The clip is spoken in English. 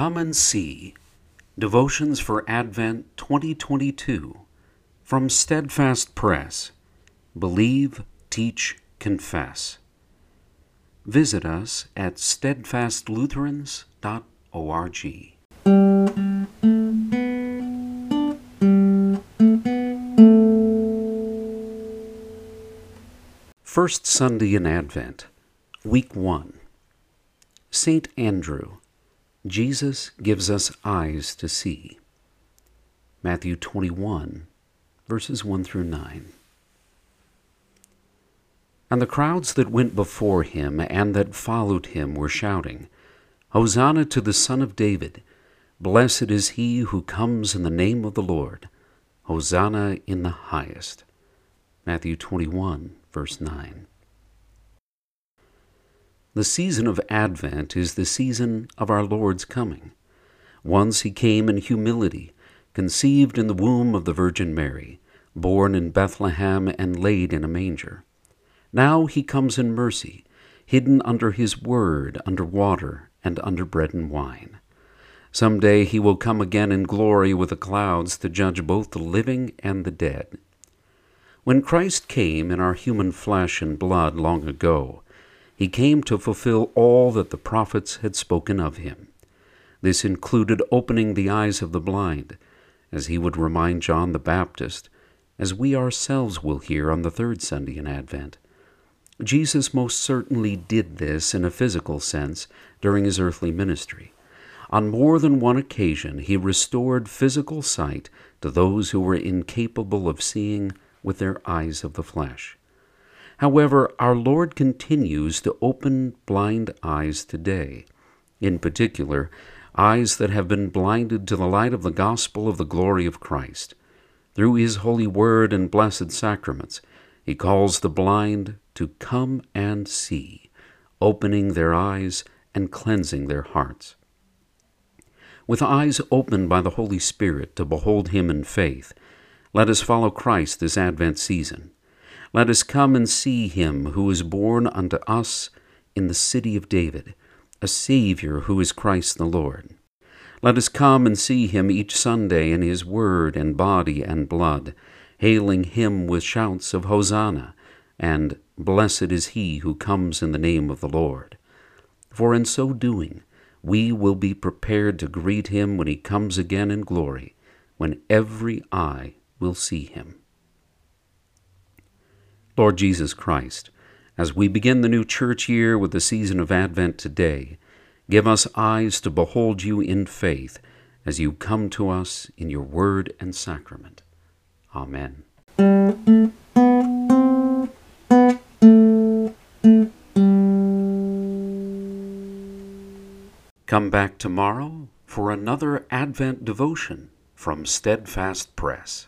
Come and See Devotions for Advent 2022 from Steadfast Press. Believe, Teach, Confess. Visit us at steadfastlutherans.org. First Sunday in Advent, Week 1. St. Andrew. Jesus gives us eyes to see. Matthew 21, verses 1 through 9. And the crowds that went before him and that followed him were shouting, Hosanna to the Son of David! Blessed is he who comes in the name of the Lord! Hosanna in the highest! Matthew 21, verse 9. The season of Advent is the season of our Lord's coming. Once he came in humility, conceived in the womb of the Virgin Mary, born in Bethlehem and laid in a manger. Now he comes in mercy, hidden under his word, under water, and under bread and wine. Some day he will come again in glory with the clouds to judge both the living and the dead. When Christ came in our human flesh and blood long ago, he came to fulfill all that the prophets had spoken of him. This included opening the eyes of the blind, as he would remind John the Baptist, as we ourselves will hear on the third Sunday in Advent. Jesus most certainly did this in a physical sense during his earthly ministry. On more than one occasion, he restored physical sight to those who were incapable of seeing with their eyes of the flesh. However, our Lord continues to open blind eyes today, in particular, eyes that have been blinded to the light of the gospel of the glory of Christ. Through his holy word and blessed sacraments, he calls the blind to come and see, opening their eyes and cleansing their hearts. With eyes opened by the Holy Spirit to behold him in faith, let us follow Christ this Advent season. Let us come and see him who is born unto us in the city of David, a Savior who is Christ the Lord. Let us come and see him each Sunday in his word and body and blood, hailing him with shouts of Hosanna, and Blessed is he who comes in the name of the Lord. For in so doing, we will be prepared to greet him when he comes again in glory, when every eye will see him. Lord Jesus Christ, as we begin the new church year with the season of Advent today, give us eyes to behold you in faith as you come to us in your word and sacrament. Amen. Come back tomorrow for another Advent devotion from Steadfast Press.